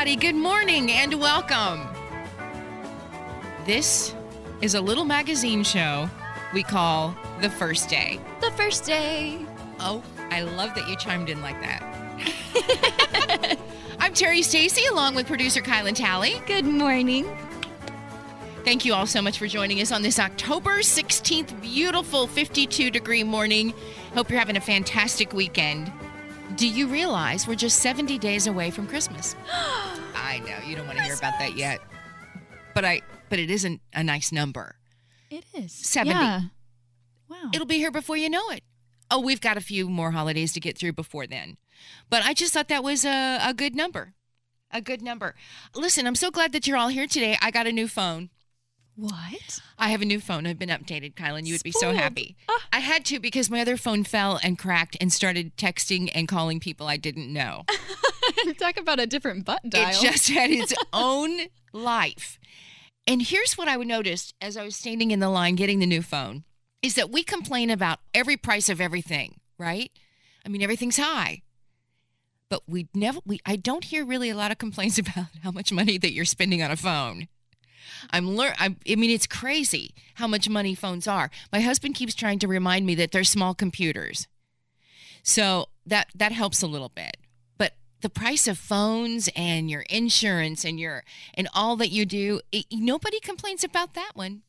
Everybody. Good morning and welcome. This is a little magazine show we call The First Day. The first day. Oh, I love that you chimed in like that. I'm Terri Stacy along with producer Kielynn Talley. Good morning. Thank you all so much for joining us on this October 16th beautiful 52 degree morning. Hope you're having a fantastic weekend. Do you realize we're just 70 days away from Christmas? I know you don't want to hear about that yet. But I but it isn't a nice number. It is. 70. Yeah. Wow. It'll be here before you know it. Oh, we've got a few more holidays to get through before then. But I just thought that was a, a good number. A good number. Listen, I'm so glad that you're all here today. I got a new phone. what? I have a new phone. I've been updated, Kielynn. You would be so happy. Ah. I had to because my other phone fell and cracked and started texting and calling people I didn't know. Talk about a different butt dial. It just had its own life. And here's what I noticed as I was standing in the line getting the new phone is that we complain about every price of everything, right? I mean, everything's high. But we never we I don't hear really a lot of complaints about how much money that you're spending on a phone. I'm learn I I mean it's crazy how much money phones are. My husband keeps trying to remind me that they're small computers. So that that helps a little bit. Price of phones and your insurance and your and all that you do, it, nobody complains about that one.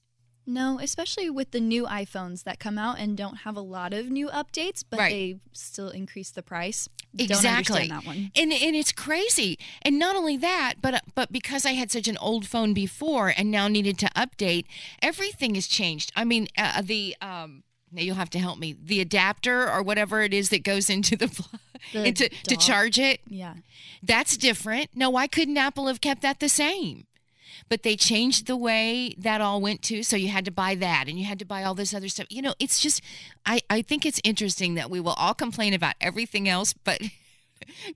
no, especially with the new iPhones that come out and don't have a lot of new updates, but Right. they still increase the price. Exactly. That one. And and it's crazy. And not only that, but but because I had such an old phone before and now needed to update, everything has changed. I mean, uh, the um now you'll have to help me. The adapter or whatever it is that goes into the, pl- The into to charge it, Yeah. that's different. No, why couldn't Apple have kept that the same? But they changed the way that all went to, so you had to buy that and you had to buy all this other stuff. You know, it's just, I, I think it's interesting that we will all complain about everything else, but are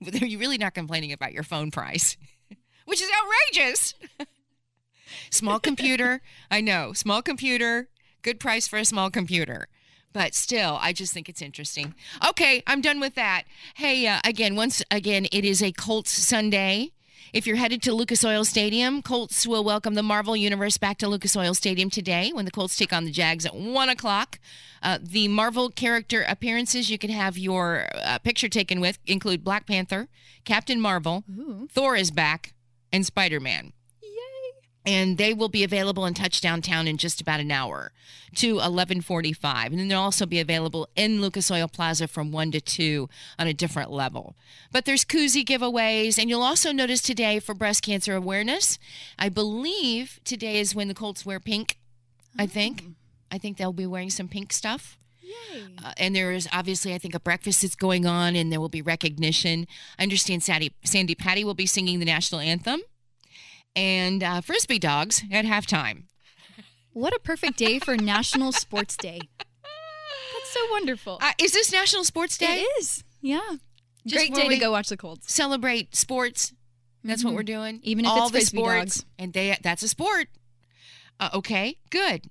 you're really not complaining about your phone price, which is outrageous. small computer, I know, small computer, good price for a small computer. But still, I just think it's interesting. Okay, I'm done with that. Hey, uh, again, once again, it is a Colts Sunday. If you're headed to Lucas Oil Stadium, Colts will welcome the Marvel Universe back to Lucas Oil Stadium today when the Colts take on the Jags at 1 o'clock. Uh, the Marvel character appearances you can have your uh, picture taken with include Black Panther, Captain Marvel, Ooh. Thor is back, and Spider Man. And they will be available in touch downtown in just about an hour to 11:45 and then they'll also be available in Lucas Oil Plaza from 1 to 2 on a different level. But there's koozie giveaways and you'll also notice today for breast cancer awareness, I believe today is when the Colts wear pink, I think. I think they'll be wearing some pink stuff. Yay. Uh, and there is obviously, I think, a breakfast that's going on, and there will be recognition. I understand Sandy, Sandi Patty will be singing the national anthem, and uh, frisbee dogs at halftime. What a perfect day for National Sports Day. That's so wonderful. Uh, is this National Sports Day? It is. Yeah. Just Great day to go watch the Colts. Celebrate sports. That's what Mhm. we're doing. Even if all it's the frisbee sports, dogs. and they that's a sport. Uh, okay, good.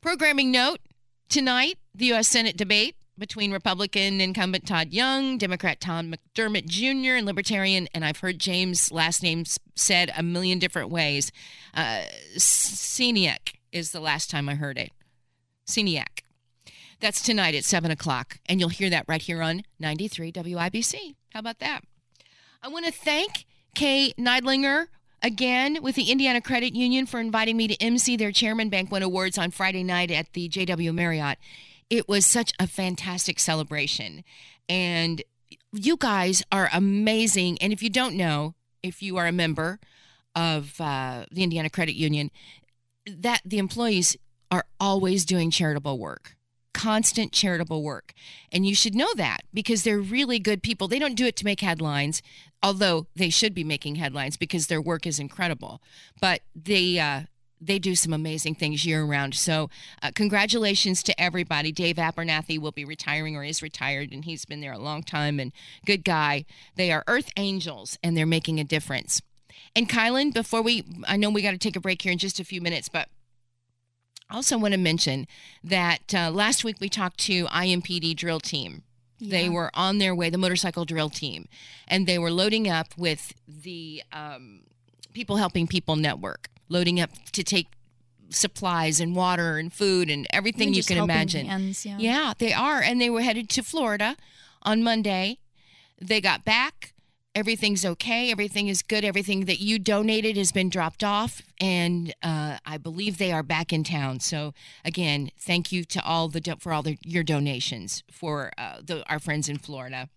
Programming note tonight: the U.S. Senate debate between Republican incumbent Todd Young, Democrat Tom McDermott Jr., and Libertarian, and I've heard James' last name said a million different ways. Uh, is the last time I heard it. Sceniak. That's tonight at 7 o'clock, and you'll hear that right here on 93 WIBC. How about that? I want to thank Kay Neidlinger again with the Indiana Credit Union for inviting me to MC their Chairman Banquet Awards on Friday night at the JW Marriott. It was such a fantastic celebration. And you guys are amazing. And if you don't know, if you are a member of uh, the Indiana Credit Union, that the employees are always doing charitable work, constant charitable work. And you should know that because they're really good people. They don't do it to make headlines, although they should be making headlines because their work is incredible. But they, uh, they do some amazing things year round. So, uh, congratulations to everybody. Dave Abernathy will be retiring or is retired, and he's been there a long time and good guy. They are Earth Angels, and they're making a difference. And Kielynn, before we, I know we got to take a break here in just a few minutes, but I also want to mention that uh, last week we talked to IMPD drill team. They were on their way, the motorcycle drill team, and they were loading up with the um, People Helping People Network, loading up to take supplies and water and food and everything you can imagine. hands, yeah. Yeah, they are. And they were headed to Florida on Monday. They got back. Everything's okay. Everything is good. Everything that you donated has been dropped off. And uh, I believe they are back in town. So, again, thank you to all the do- for all the, your donations for uh, the, our friends in Florida.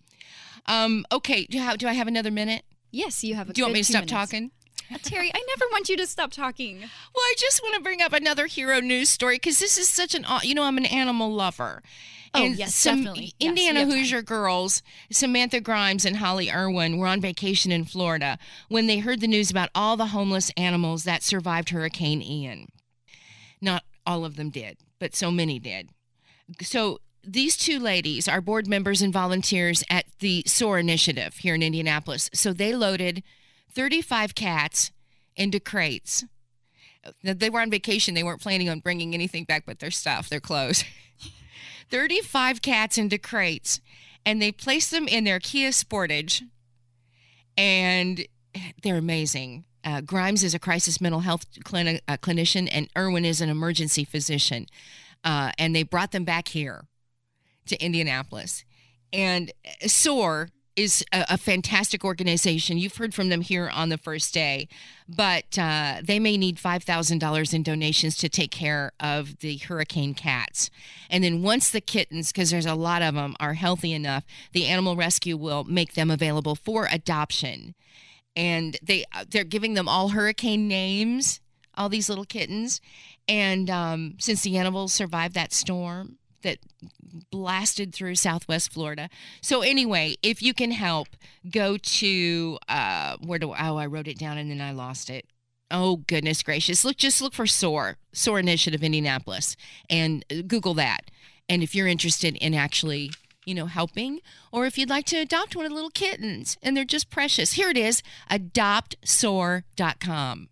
Um, okay, do, how, do I have another minute? Yes, you have a Do you want me to stop minutes. talking? Terri, I never want you to stop talking. Well, I just want to bring up another hero news story because this is such an, you know, I'm an animal lover. Oh, and yes, some definitely. Indiana time. Hoosier girls, Samantha Grimes and Holly Irwin, were on vacation in Florida when they heard the news about all the homeless animals that survived Hurricane Ian. Not all of them did, but so many did. So these two ladies are board members and volunteers at the SOAR initiative here in Indianapolis. So they loaded 35 cats into crates. They were on vacation. They weren't planning on bringing anything back but their stuff, their clothes. 35 cats into crates, and they placed them in their Kia Sportage, and they're amazing. Uh, Grimes is a crisis mental health uh, clinician, and Irwin is an emergency physician. Uh, and they brought them back here to Indianapolis. And SOAR is a, a fantastic organization. You've heard from them here on the first day, but uh, they may need $5,000 in donations to take care of the hurricane cats. And then once the kittens, because there's a lot of them, are healthy enough, the animal rescue will make them available for adoption. And they they're giving them all hurricane names, all these little kittens. And um, since the animals survived that storm that blasted through Southwest Florida, so anyway, if you can help, go to uh, where do oh I wrote it down and then I lost it. Oh goodness gracious! Look, just look for SOAR SOAR Initiative Indianapolis and uh, Google that. And if you're interested in actually, you know, helping, or if you'd like to adopt one of the little kittens and they're just precious, here it is: adoptsoar.com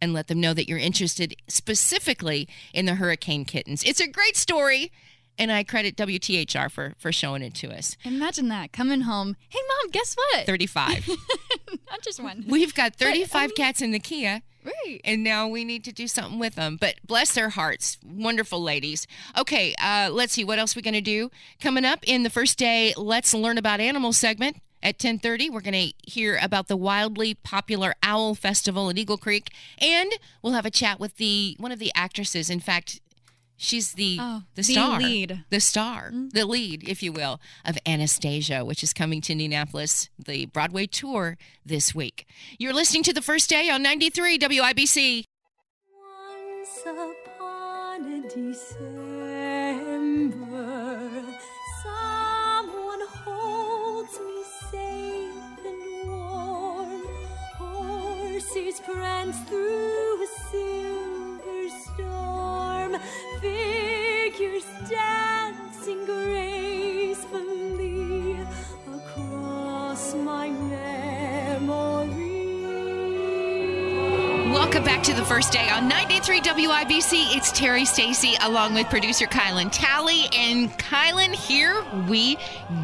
and let them know that you're interested specifically in the hurricane kittens. It's a great story, and I credit WTHR for for showing it to us. Imagine that coming home. Hey, mom, guess what? 35. Not just one. We've got 35 um, cats in the Kia. right. and now we need to do something with them. But bless their hearts, wonderful ladies. Okay, uh, let's see what else we're going to do coming up in the first day. Let's learn about animals segment. At 10:30, we're going to hear about the wildly popular Owl Festival at Eagle Creek, and we'll have a chat with the one of the actresses. In fact, she's the Oh, the the star, lead. the star, mm-hmm. the lead, if you will, of Anastasia, which is coming to Indianapolis, the Broadway tour this week. You're listening to the first day on 93 WIBC. Once upon a December, someone holds me safe and warm. Horses prance through a silver storm, figures dancing gracefully across my memory. Welcome back to the first day on 93 WIBC. It's Terri Stacy along with producer Kielynn Tally. And Kielynn, here we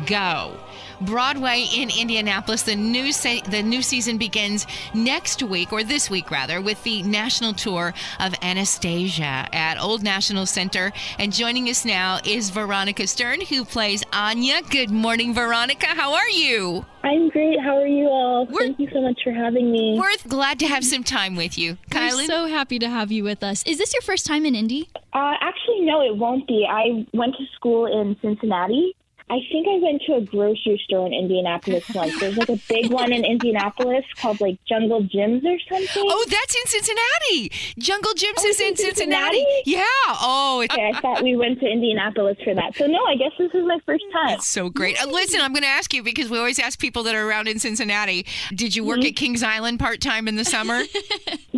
go. Broadway in Indianapolis. The new se- the new season begins next week, or this week rather, with the national tour of Anastasia at Old National Center. And joining us now is Veronica Stern, who plays Anya. Good morning, Veronica. How are you? I'm great. How are you all? We're- Thank you so much for having me. We're glad to have some time with you, We're so happy to have you with us. Is this your first time in Indy? Uh, actually, no, it won't be. I went to school in Cincinnati, I think I went to a grocery store in Indianapolis once. There's like a big one in Indianapolis called like Jungle Jim's or something. Oh, that's in Cincinnati. Jungle Jim's is in in Cincinnati. Cincinnati? Yeah. Oh, it- Okay, I thought we went to Indianapolis for that. So no, I guess this is my first time. That's so great. Uh, listen, I'm going to ask you because we always ask people that are around in Cincinnati. Did you work Mm-hmm. at Kings Island part time in the summer?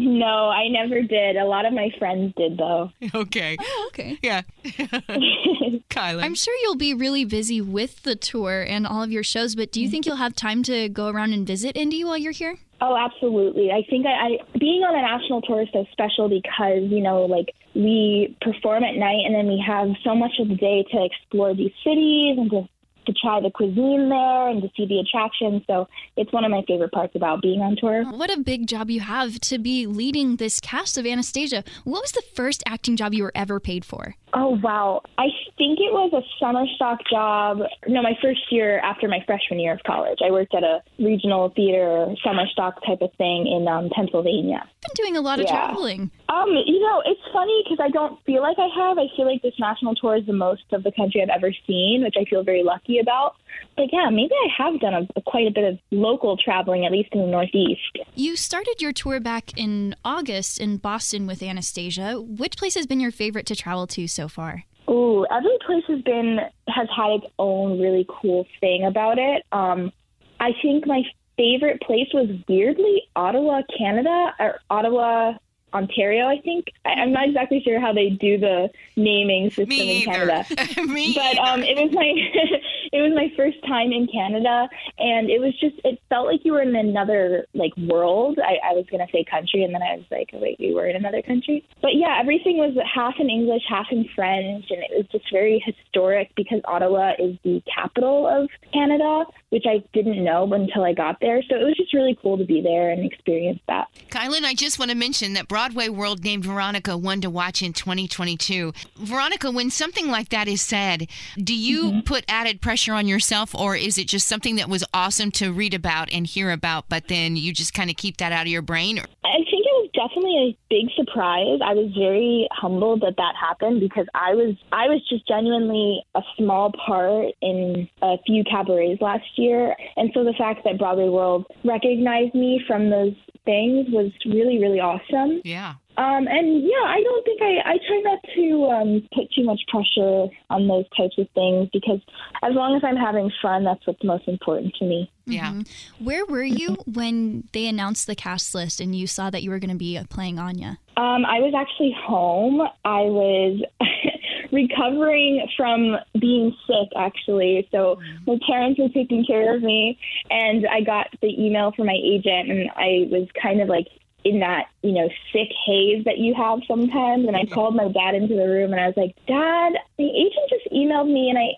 No, I never did. A lot of my friends did though. okay. Oh, okay. Yeah. Kielynn. I'm sure you'll be really busy with the tour and all of your shows, but do you think you'll have time to go around and visit Indy while you're here? Oh, absolutely. I think I, I being on a national tour is so special because you know, like we perform at night and then we have so much of the day to explore these cities and to to try the cuisine there and to see the attractions. So it's one of my favorite parts about being on tour. What a big job you have to be leading this cast of Anastasia. What was the first acting job you were ever paid for? Oh wow! I think it was a summer stock job. No, my first year after my freshman year of college, I worked at a regional theater summer stock type of thing in um, Pennsylvania. Been doing a lot of Yeah. traveling. Um, you know, it's funny because I don't feel like I have. I feel like this national tour is the most of the country I've ever seen, which I feel very lucky about. But yeah, maybe I have done a, quite a bit of local traveling, at least in the Northeast. You started your tour back in August in Boston with Anastasia. Which place has been your favorite to travel to so far? Ooh, every place has been has had its own really cool thing about it. Um, I think my favorite place was weirdly Ottawa, Canada, or Ottawa, Ontario. I think I, I'm not exactly sure how they do the naming system Me in either. Canada. Me but um, it was my it was my first time in Canada, and it was just it felt like you were in another like world. I, I was gonna say country, and then I was like, oh, wait, you were in another country. But yeah, everything was half in English, half in French, and it was just very historic because Ottawa is the capital of Canada, which I didn't know until I got there. So it was just really cool to be there and experience that. Kylan, I just want to mention that Broadway World named Veronica one to watch in 2022. Veronica, when something like that is said, do you Mm-hmm. put added pressure on yourself, or is it just something that was awesome to read about and hear about, but then you just kind of keep that out of your brain? I think it was definitely a big surprise. I was very humbled that that happened because I was I was just genuinely a small part in a few cabarets last year, and so the fact that Broadway World recognized me from those things was really really awesome. Yeah. Um, and yeah, I don't think I, I try not to um, put too much pressure on those types of things because as long as I'm having fun, that's what's most important to me. Yeah. Where were you when they announced the cast list and you saw that you were going to be playing Anya? Um, I was actually home. I was recovering from being sick, actually. So my parents were taking care of me, and I got the email from my agent, and I was kind of like in that you know sick haze that you have sometimes. And I called my dad into the room, and I was like, "Dad, the agent just emailed me, and I."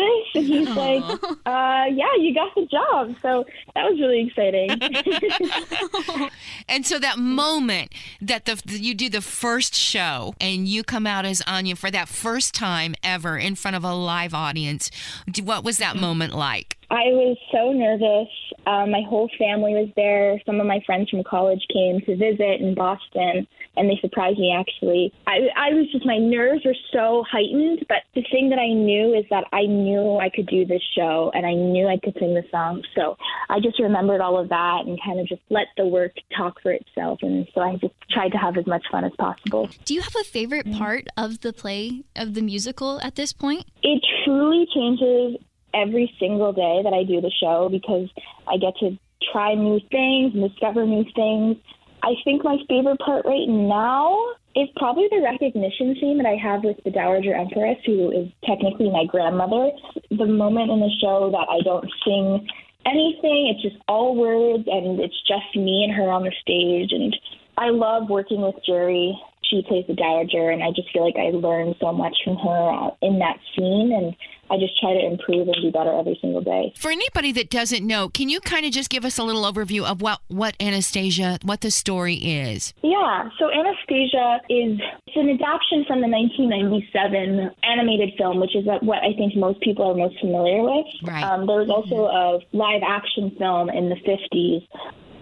This? And he's like, uh, yeah, you got the job. So that was really exciting. And so that moment that the you do the first show and you come out as Anya for that first time ever in front of a live audience, what was that moment like? I was so nervous. Um, my whole family was there. Some of my friends from college came to visit in Boston, and they surprised me. Actually, I, I was just my nerves were so heightened. But the thing that I knew is that I knew I could do this show, and I knew I could sing the song. So I just remembered all of that and kind of just let the work talk for itself. And so I just tried to have as much fun as possible. Do you have a favorite mm. part of the play, of the musical at this point? it truly changes every single day that I do the show because I get to try new things and discover new things. I think my favorite part right now is probably the recognition scene that I have with the Dowager Empress, who is technically my grandmother. The moment in the show that I don't sing anything, it's just all words and it's just me and her on the stage. And I love working with Gerri. She plays the Dowager, and I just feel like I learn so much from her uh, in that scene. And I just try to improve and do better every single day. For anybody that doesn't know, can you kind of just give us a little overview of what what Anastasia, what the story is? Yeah, so Anastasia is it's an adaptation from the 1997 animated film, which is what I think most people are most familiar with. Right. Um, there was also a live action film in the 50s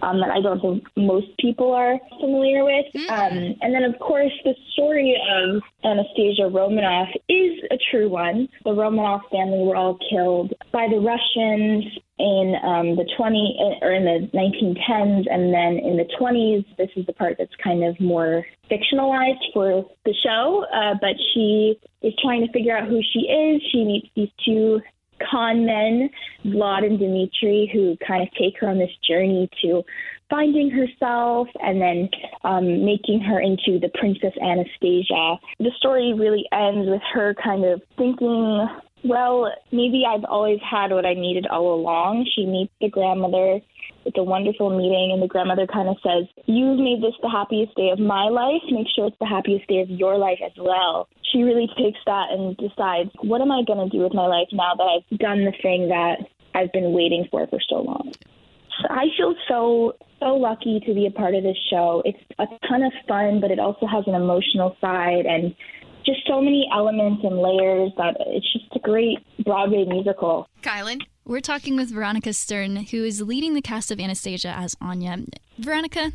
um, that I don't think most people are familiar with. Um, and then, of course, the story of Anastasia Romanoff is a true one. The Romanov family were all killed by the Russians in um, the 20 or in the 1910s, and then in the 20s. This is the part that's kind of more fictionalized for the show. Uh, but she is trying to figure out who she is. She meets these two con men, Vlad and Dmitri, who kind of take her on this journey to finding herself and then um, making her into the Princess Anastasia. The story really ends with her kind of thinking, well, maybe I've always had what I needed all along. She meets the grandmother. It's a wonderful meeting, and the grandmother kind of says, You've made this the happiest day of my life. Make sure it's the happiest day of your life as well. She really takes that and decides, What am I going to do with my life now that I've done the thing that I've been waiting for for so long? I feel so so lucky to be a part of this show. It's a ton of fun, but it also has an emotional side and just so many elements and layers that it's just a great Broadway musical. Kielynn? We're talking with Veronica Stern, who is leading the cast of Anastasia as Anya. Veronica,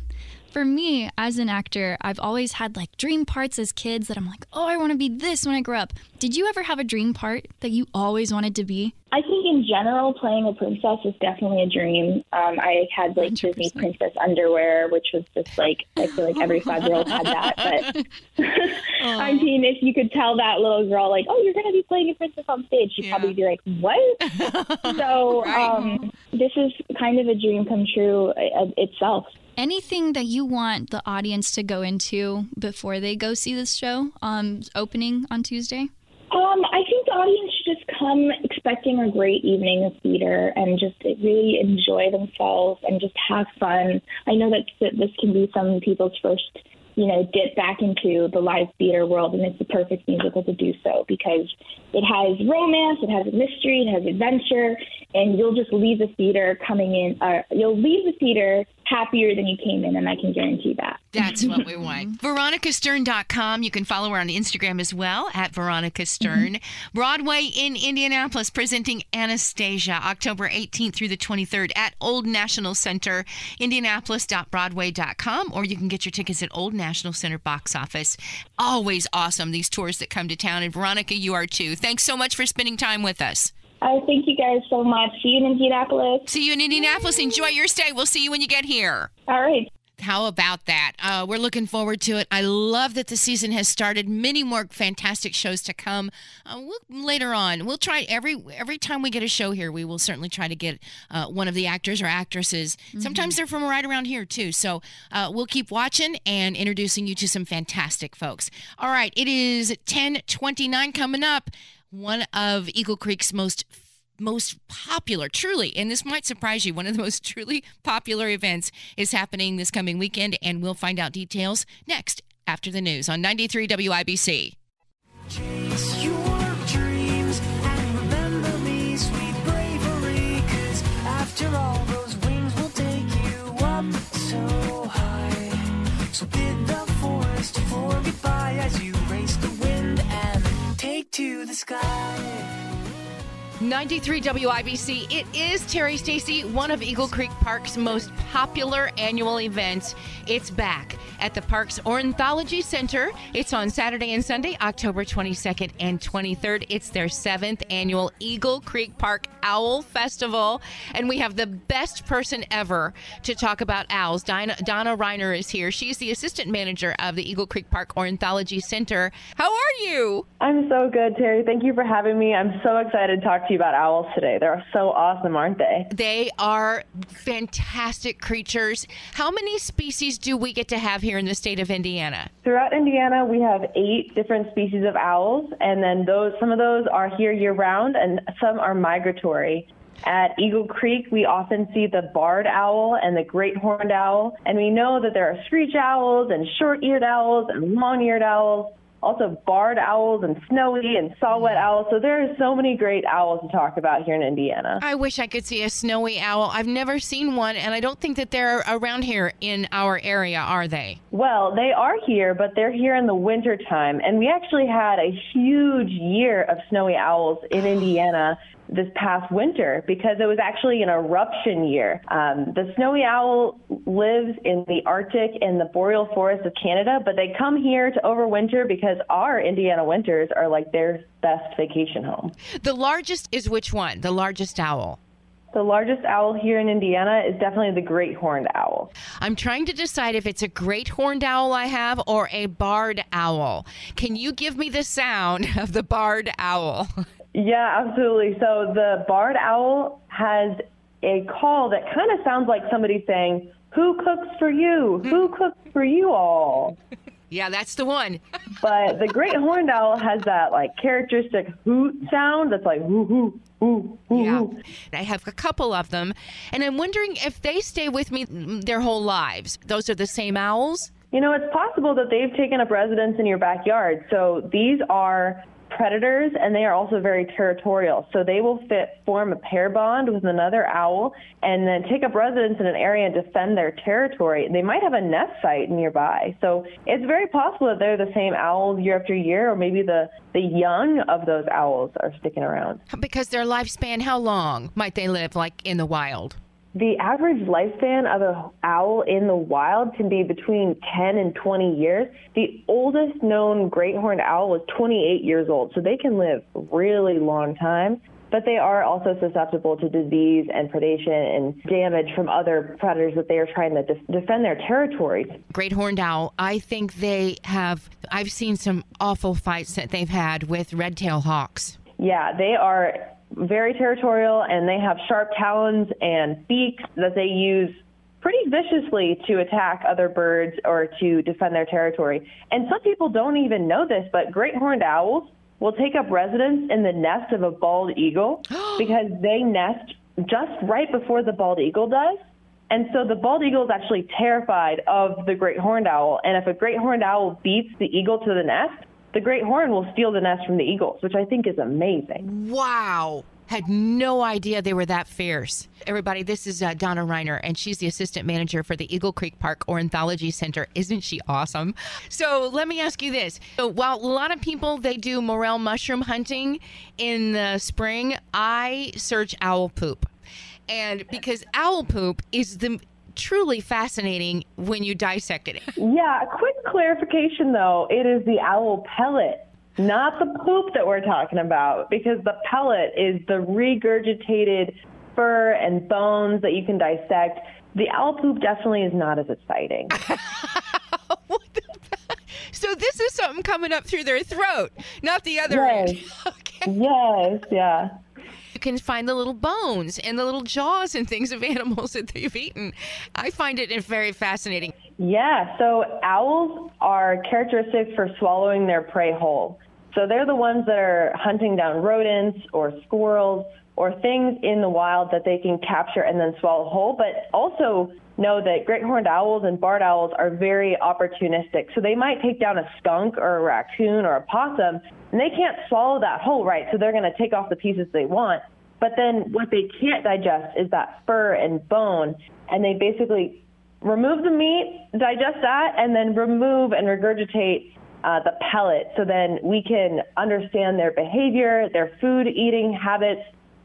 for me as an actor, I've always had like dream parts as kids that I'm like, oh, I want to be this when I grow up. Did you ever have a dream part that you always wanted to be? I think in general, playing a princess is definitely a dream. Um, I had like 100%. Disney princess underwear, which was just like I feel like every five year old had that. But I mean, if you could tell that little girl like, oh, you're going to be playing a princess on stage, she'd yeah. probably be like, what? so right. um, this is kind of a dream come true uh, itself anything that you want the audience to go into before they go see this show um, opening on Tuesday? Um, I think the audience should just come expecting a great evening of theater and just really enjoy themselves and just have fun. I know that this can be some people's first you know, dip back into the live theater world, and it's the perfect musical to do so because it has romance, it has mystery, it has adventure, and you'll just leave the theater coming in. Uh, you'll leave the theater happier than you came in, and I can guarantee that. That's what we want. VeronicaStern.com. You can follow her on Instagram as well at Veronica Stern. Mm-hmm. Broadway in Indianapolis presenting Anastasia October 18th through the 23rd at Old National Center, Indianapolis.broadway.com, or you can get your tickets at Old National Center box office. Always awesome, these tours that come to town. And Veronica, you are too. Thanks so much for spending time with us. Thank you guys so much. See you in Indianapolis. See you in Indianapolis. Enjoy your stay. We'll see you when you get here. All right. How about that? Uh, we're looking forward to it. I love that the season has started. Many more fantastic shows to come. Uh, we'll, later on, we'll try every every time we get a show here. We will certainly try to get uh, one of the actors or actresses. Mm-hmm. Sometimes they're from right around here too. So uh, we'll keep watching and introducing you to some fantastic folks. All right, it is ten twenty nine coming up. One of Eagle Creek's most most popular, truly, and this might surprise you, one of the most truly popular events is happening this coming weekend, and we'll find out details next after the news on 93 WIBC. Dreams bravery, so. So bid the forest for goodbye as you to the sky. 93 WIBC. It is Terri Stacy, one of Eagle Creek Park's most popular annual events. It's back at the park's Ornithology Center. It's on Saturday and Sunday, October 22nd and 23rd. It's their seventh annual Eagle Creek Park Owl Festival. And we have the best person ever to talk about owls. Donna, Donna Riner is here. She's the assistant manager of the Eagle Creek Park Ornithology Center. How are you? I'm so good, Terri. Thank you for having me. I'm so excited to talk to you about owls today. They're so awesome, aren't they? They are fantastic creatures. How many species do we get to have here in the state of Indiana? Throughout Indiana, we have eight different species of owls, and then those some of those are here year round, and some are migratory. At Eagle Creek, we often see the barred owl and the great horned owl, and we know that there are screech owls and short eared owls and long eared owls also barred owls and snowy and saw-whet mm. owls. So there are so many great owls to talk about here in Indiana. I wish I could see a snowy owl. I've never seen one, and I don't think that they're around here in our area, are they? Well, they are here, but they're here in the winter time. And we actually had a huge year of snowy owls in Indiana this past winter because it was actually an eruption year. Um, the snowy owl lives in the Arctic and the boreal forests of Canada, but they come here to overwinter because our Indiana winters are like their best vacation home. The largest is which one? The largest owl. The largest owl here in Indiana is definitely the great horned owl. I'm trying to decide if it's a great horned owl I have or a barred owl. Can you give me the sound of the barred owl? Yeah, absolutely. So the barred owl has a call that kind of sounds like somebody saying, Who cooks for you? Who hmm. cooks for you all? Yeah, that's the one. But the great horned owl has that like characteristic hoot sound that's like hoo hoo hoo hoo Yeah. hoo. I have a couple of them, and I'm wondering if they stay with me their whole lives. Those are the same owls? You know, it's possible that they've taken up residence in your backyard. So these are predators and they are also very territorial. So they will fit form a pair bond with another owl and then take up residence in an area and defend their territory. They might have a nest site nearby. So it's very possible that they're the same owls year after year or maybe the the young of those owls are sticking around. Because their lifespan, how long might they live, like in the wild? The average lifespan of an owl in the wild can be between 10 and 20 years. The oldest known great horned owl was 28 years old, so they can live really long time. But they are also susceptible to disease and predation and damage from other predators that they are trying to def- defend their territories. Great horned owl, I think they have, I've seen some awful fights that they've had with red tail hawks. Yeah, they are very territorial and they have sharp talons and beaks that they use pretty viciously to attack other birds or to defend their territory. And some people don't even know this, but great horned owls will take up residence in the nest of a bald eagle because they nest just right before the bald eagle does. And so the bald eagle is actually terrified of the great horned owl. And if a great horned owl beats the eagle to the nest, the great horn will steal the nest from the eagles, which I think is amazing. Wow. Had no idea they were that fierce. Everybody, this is uh, Donna Riner, and she's the assistant manager for the Eagle Creek Park Ornithology Center. Isn't she awesome? So let me ask you this. So while a lot of people, they do morel mushroom hunting in the spring, I search owl poop. And because owl poop is the truly fascinating when you dissect it. Yeah, a quick clarification though, it is the owl pellet, not the poop that we're talking about, because the pellet is the regurgitated fur and bones that you can dissect. The owl poop definitely is not as exciting. What the- so this is something coming up through their throat, not the other Yes. end. Okay. yes, yeah. You can find the little bones and the little jaws and things of animals that they've eaten. I find it very fascinating. Yeah, so owls are characteristic for swallowing their prey whole. So they're the ones that are hunting down rodents or squirrels or things in the wild that they can capture and then swallow whole, but also know that great horned owls and barred owls are very opportunistic. So they might take down a skunk or a raccoon or a possum, and they can't swallow that whole, right? So they're going to take off the pieces they want. But then what they can't digest is that fur and bone, and they basically remove the meat, digest that, and then remove and regurgitate uh, the pellet. So then we can understand their behavior, their food eating habits,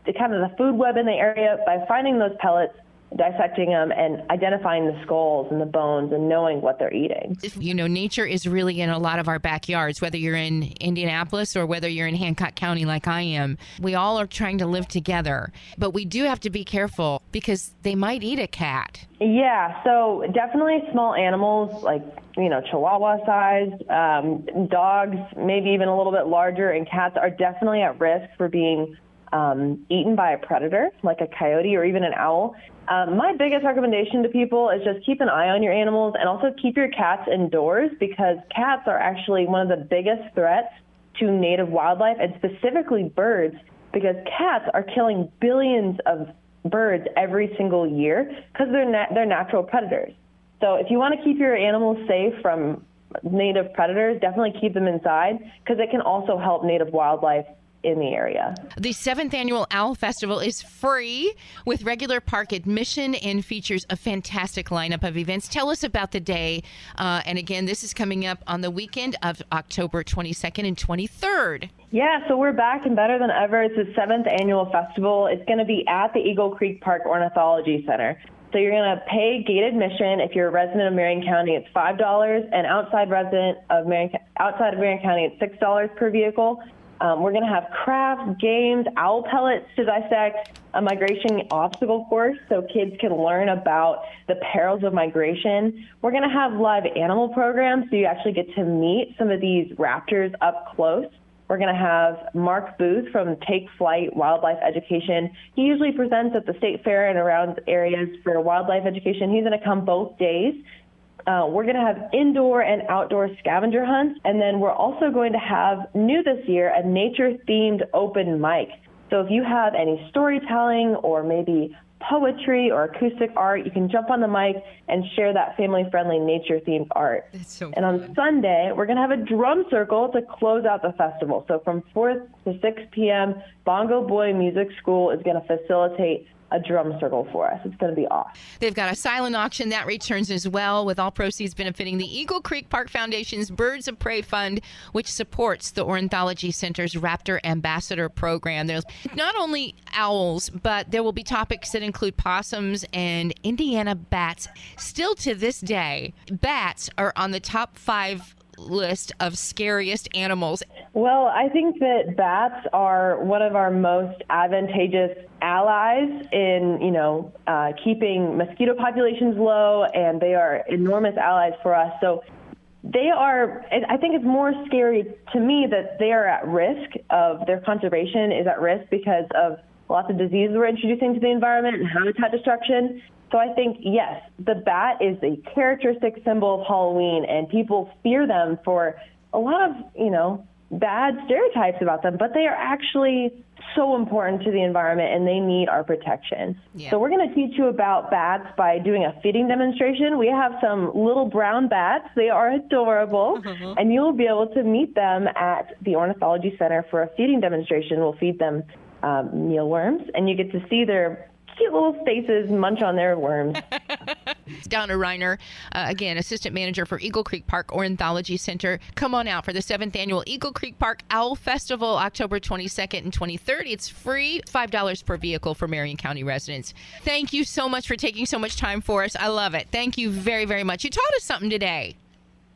the kind of the food web in the area by finding those pellets, dissecting them, and identifying the skulls and the bones and knowing what they're eating. You know, nature is really in a lot of our backyards, whether you're in Indianapolis or whether you're in Hancock County like I am. We all are trying to live together, but we do have to be careful because they might eat a cat. Yeah, so definitely small animals like, you know, chihuahua sized, um, dogs, maybe even a little bit larger, and cats are definitely at risk for being um, eaten by a predator, like a coyote or even an owl. Um, my biggest recommendation to people is just keep an eye on your animals and also keep your cats indoors because cats are actually one of the biggest threats to native wildlife and specifically birds because cats are killing billions of birds every single year because they're na- they're natural predators. So if you want to keep your animals safe from native predators, definitely keep them inside because it can also help native wildlife in the area. The seventh annual Owl Festival is free with regular park admission and features a fantastic lineup of events. Tell us about the day. Uh, and again, this is coming up on the weekend of October 22nd and 23rd. Yeah, so we're back and better than ever. It's the seventh annual festival. It's going to be at the Eagle Creek Park Ornithology Center. So you're going to pay gate admission if you're a resident of Marion County. It's five dollars, and outside resident of Marion outside of Marion County, it's six dollars per vehicle. Um, we're going to have crafts, games, owl pellets to dissect, a migration obstacle course so kids can learn about the perils of migration. We're going to have live animal programs so you actually get to meet some of these raptors up close. We're going to have Mark Booth from Take Flight Wildlife Education. He usually presents at the state fair and around areas for wildlife education. He's going to come both days uh, we're going to have indoor and outdoor scavenger hunts. And then we're also going to have, new this year, a nature themed open mic. So if you have any storytelling or maybe poetry or acoustic art, you can jump on the mic and share that family friendly nature themed art. So and on Sunday, we're going to have a drum circle to close out the festival. So from 4 to 6 p.m., Bongo Boy Music School is going to facilitate a drum circle for us. It's going to be awesome. They've got a silent auction that returns as well, with all proceeds benefiting the Eagle Creek Park Foundation's Birds of Prey Fund, which supports the Ornithology Center's Raptor Ambassador program. There's not only owls, but there will be topics that include possums and Indiana bats. Still to this day, bats are on the top five list of scariest animals? Well, I think that bats are one of our most advantageous allies in, you know, uh, keeping mosquito populations low, and they are enormous allies for us. So they are, I think it's more scary to me that they are at risk of their conservation is at risk because of lots of diseases we're introducing to the environment and habitat destruction. So I think, yes, the bat is a characteristic symbol of Halloween, and people fear them for a lot of, you know, bad stereotypes about them, but they are actually so important to the environment and they need our protection. Yeah. So we're going to teach you about bats by doing a feeding demonstration. We have some little brown bats. They are adorable uh-huh. and you'll be able to meet them at the Ornithology Center for a feeding demonstration. We'll feed them um, mealworms and you get to see their cute little faces munch on their worms. Donna Riner, uh, again, assistant manager for Eagle Creek Park Ornithology Center. Come on out for the seventh annual Eagle Creek Park Owl Festival, October 22nd and 23rd. It's free, $5 per vehicle for Marion County residents. Thank you so much for taking so much time for us. I love it. Thank you very, very much. You taught us something today.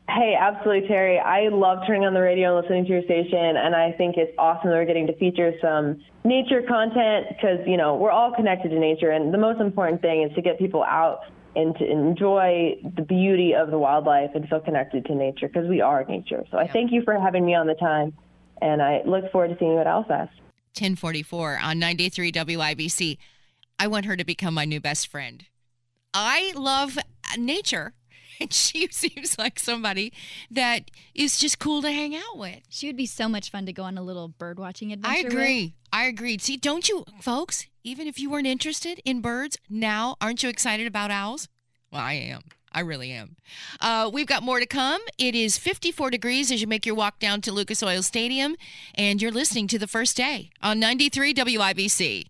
Hey, absolutely, Terri. I love turning on the radio and listening to your station, and I think it's awesome that we're getting to feature some nature content because, you know, we're all connected to nature, and the most important thing is to get people out and to enjoy the beauty of the wildlife and feel connected to nature because we are nature. So I thank you for having me on the time, and I look forward to seeing you at Owlfest. 1044 on 93 WIBC. I want her to become my new best friend. I love nature and she seems like somebody that is just cool to hang out with. She would be so much fun to go on a little bird watching adventure. I agree. With. I agreed. See, don't you, folks? Even if you weren't interested in birds, now aren't you excited about owls? Well, I am. I really am. Uh, we've got more to come. It is 54 degrees as you make your walk down to Lucas Oil Stadium, and you're listening to the first day on 93 WIBC.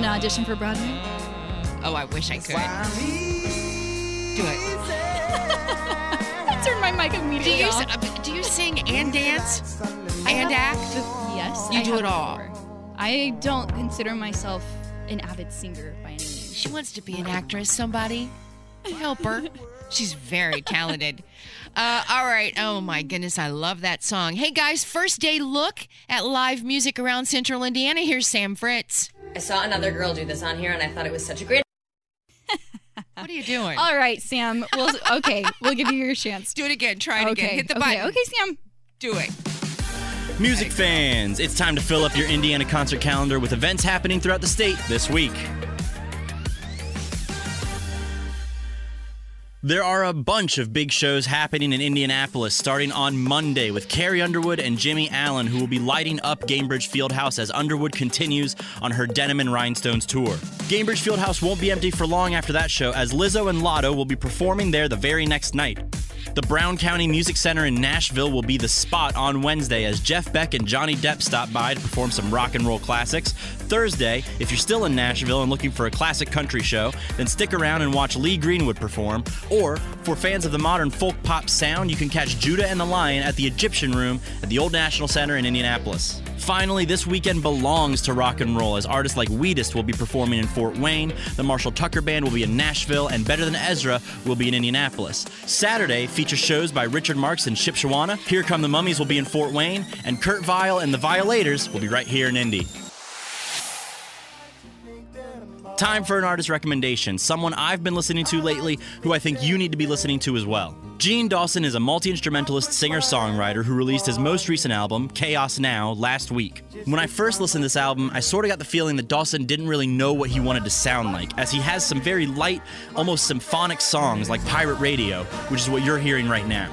Gonna audition for Broadway? Oh, I wish I could. Do it. Turn my mic immediately do you, off. Uh, do you sing and dance and act? Yes. You I do it all. Before. I don't consider myself an avid singer by any means. She wants to be an actress. Somebody help her. She's very talented. Uh, all right. Oh my goodness, I love that song. Hey guys, first day look at live music around Central Indiana. Here's Sam Fritz. I saw another girl do this on here, and I thought it was such a great. what are you doing? All right, Sam. We'll, okay, we'll give you your chance. Do it again. Try it okay. again. Hit the okay. button. Okay, Sam. Do it. Music fans, it's time to fill up your Indiana concert calendar with events happening throughout the state this week. There are a bunch of big shows happening in Indianapolis starting on Monday with Carrie Underwood and Jimmy Allen, who will be lighting up Gainbridge Fieldhouse as Underwood continues on her Denim and Rhinestones tour. Gainbridge Fieldhouse won't be empty for long after that show, as Lizzo and Latto will be performing there the very next night. The Brown County Music Center in Nashville will be the spot on Wednesday as Jeff Beck and Johnny Depp stop by to perform some rock and roll classics. Thursday, if you're still in Nashville and looking for a classic country show, then stick around and watch Lee Greenwood perform. Or, for fans of the modern folk pop sound, you can catch Judah and the Lion at the Egyptian Room at the Old National Center in Indianapolis. Finally, this weekend belongs to rock and roll as artists like Weedest will be performing in Fort Wayne, the Marshall Tucker Band will be in Nashville, and Better Than Ezra will be in Indianapolis. Saturday features shows by Richard Marx and Shipshewana. Here Come the Mummies will be in Fort Wayne, and Kurt Vile and the Violators will be right here in Indy. Time for an artist recommendation, someone I've been listening to lately who I think you need to be listening to as well. Jean Dawson is a multi instrumentalist singer songwriter who released his most recent album, Chaos Now, last week. When I first listened to this album, I sort of got the feeling that Dawson didn't really know what he wanted to sound like, as he has some very light, almost symphonic songs like Pirate Radio, which is what you're hearing right now.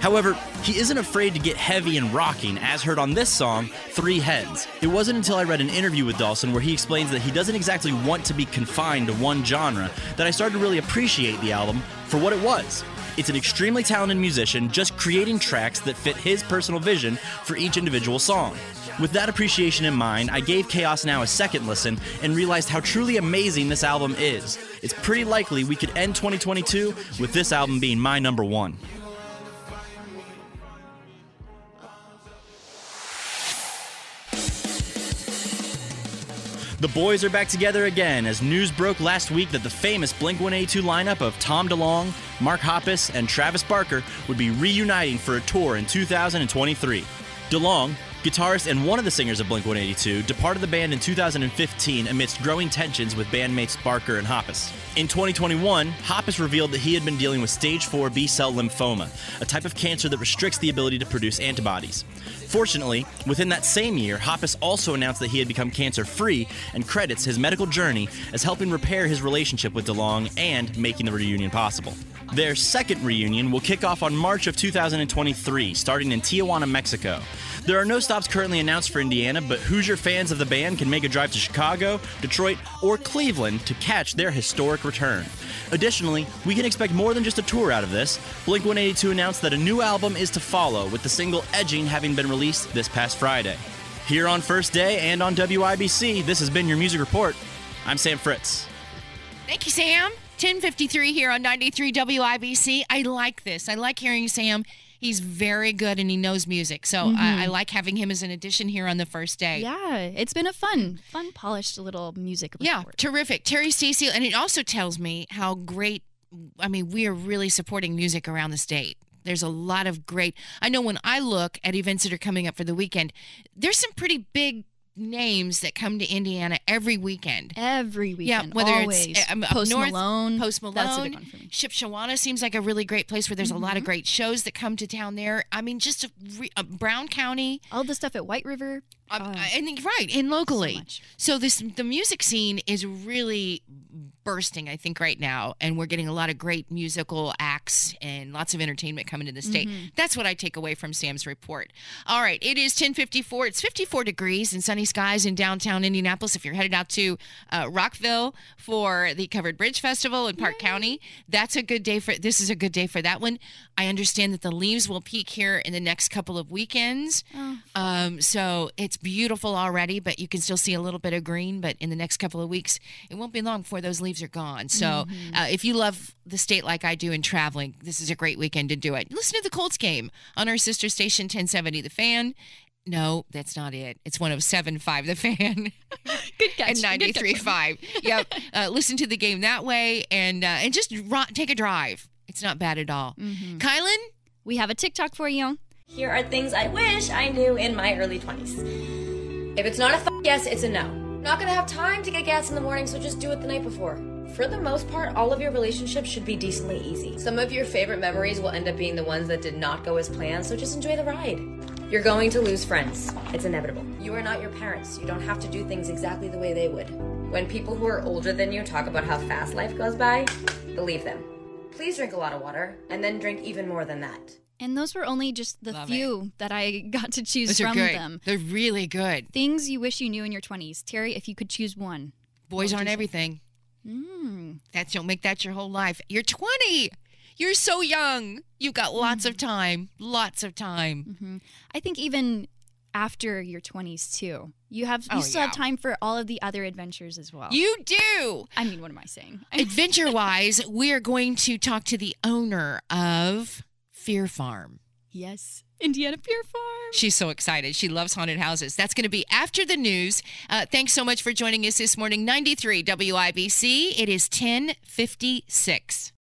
However, he isn't afraid to get heavy and rocking, as heard on this song, Three Heads. It wasn't until I read an interview with Dawson where he explains that he doesn't exactly want to be confined to one genre that I started to really appreciate the album for what it was. It's an extremely talented musician just creating tracks that fit his personal vision for each individual song. With that appreciation in mind, I gave Chaos Now a second listen and realized how truly amazing this album is. It's pretty likely we could end 2022 with this album being my number one. The boys are back together again as news broke last week that the famous Blink 182 lineup of Tom DeLonge, Mark Hoppus, and Travis Barker would be reuniting for a tour in 2023. DeLonge, guitarist and one of the singers of Blink 182, departed the band in 2015 amidst growing tensions with bandmates Barker and Hoppus. In 2021, Hoppus revealed that he had been dealing with stage 4 B cell lymphoma, a type of cancer that restricts the ability to produce antibodies. Fortunately, within that same year, Hoppus also announced that he had become cancer free and credits his medical journey as helping repair his relationship with DeLonge and making the reunion possible. Their second reunion will kick off on March of 2023, starting in Tijuana, Mexico. There are no stops currently announced for Indiana, but Hoosier fans of the band can make a drive to Chicago, Detroit, or Cleveland to catch their historic return. Additionally, we can expect more than just a tour out of this. Blink 182 announced that a new album is to follow, with the single Edging having been released this past Friday. Here on First Day and on WIBC, this has been your music report. I'm Sam Fritz. Thank you, Sam. 1053 here on 93 WIBC. I like this. I like hearing Sam. He's very good and he knows music. So Mhm. I, I like having him as an addition here on the first day. Yeah, it's been a fun, fun, polished little music. Yeah, terrific. Terri Stacy, and it also tells me how great, I mean, we are really supporting music around the state. There's a lot of great, I know when I look at events that are coming up for the weekend, there's some pretty big names that come to Indiana every weekend. Every weekend, Yeah, whether always. it's uh, um, Post north, Malone. Post Malone, That's a big one for me. Shipshewana seems like a really great place where there's a lot Mm-hmm. of great shows that come to town there. I mean, just a, re- uh, Brown County, All the stuff at White River. Um, Oh, I right, and locally. much. So this the music scene is really bursting, I think, right now, and we're getting a lot of great musical acts and lots of entertainment coming to the state. Mm-hmm. That's what I take away from Sam's report. All right, it is 1054. It's 54 degrees and sunny skies in downtown Indianapolis. If you're headed out to uh, Rockville for the Covered Bridge Festival in Parke County, that's a good day for. This is a good day for that one. I understand that the leaves will peak here in the next couple of weekends. Um, so it's beautiful already, but you can still see a little bit of green. But in the next couple of weeks, it won't be long before those leaves are gone. So uh, if you love the state like I do and traveling, this is a great weekend to do it. Listen to the Colts game on our sister station 1070 The Fan. No, that's not it. It's 1075 The Fan. Good catch. and Good catch. 93.5. yep. Uh, listen to the game that way and uh, and just ro- take a drive. It's not bad at all. Kielynn? We have a TikTok for you. Here are things I wish I knew in my early 20s. If it's not a f- yes, it's a no. Not gonna have time to get gas in the morning, so just do it the night before. For the most part, all of your relationships should be decently easy. Some of your favorite memories will end up being the ones that did not go as planned, so just enjoy the ride. You're going to lose friends. It's inevitable. You are not your parents. You don't have to do things exactly the way they would. When people who are older than you talk about how fast life goes by, believe them. Please drink a lot of water and then drink even more than that. And those were only just the Love few that I got to choose Those from them. They're really good. Things you wish you knew in your 20s. Terri, if you could choose one. Boys aren't everything. Mm. That's don't make that your whole life. You're 20. You're so young. You've got lots of time. Lots of time. hmm I think even after your 20s too, you have you Oh, still have time for all of the other adventures as well. You do. I mean, what am I saying? Adventure wise, we are going to talk to the owner of Fear Farm. yes, Indiana Fear Farm. She's so excited. She loves haunted houses. That's going to be after the news. Uh, thanks so much for joining us this morning. 93 WIBC. It is 1056.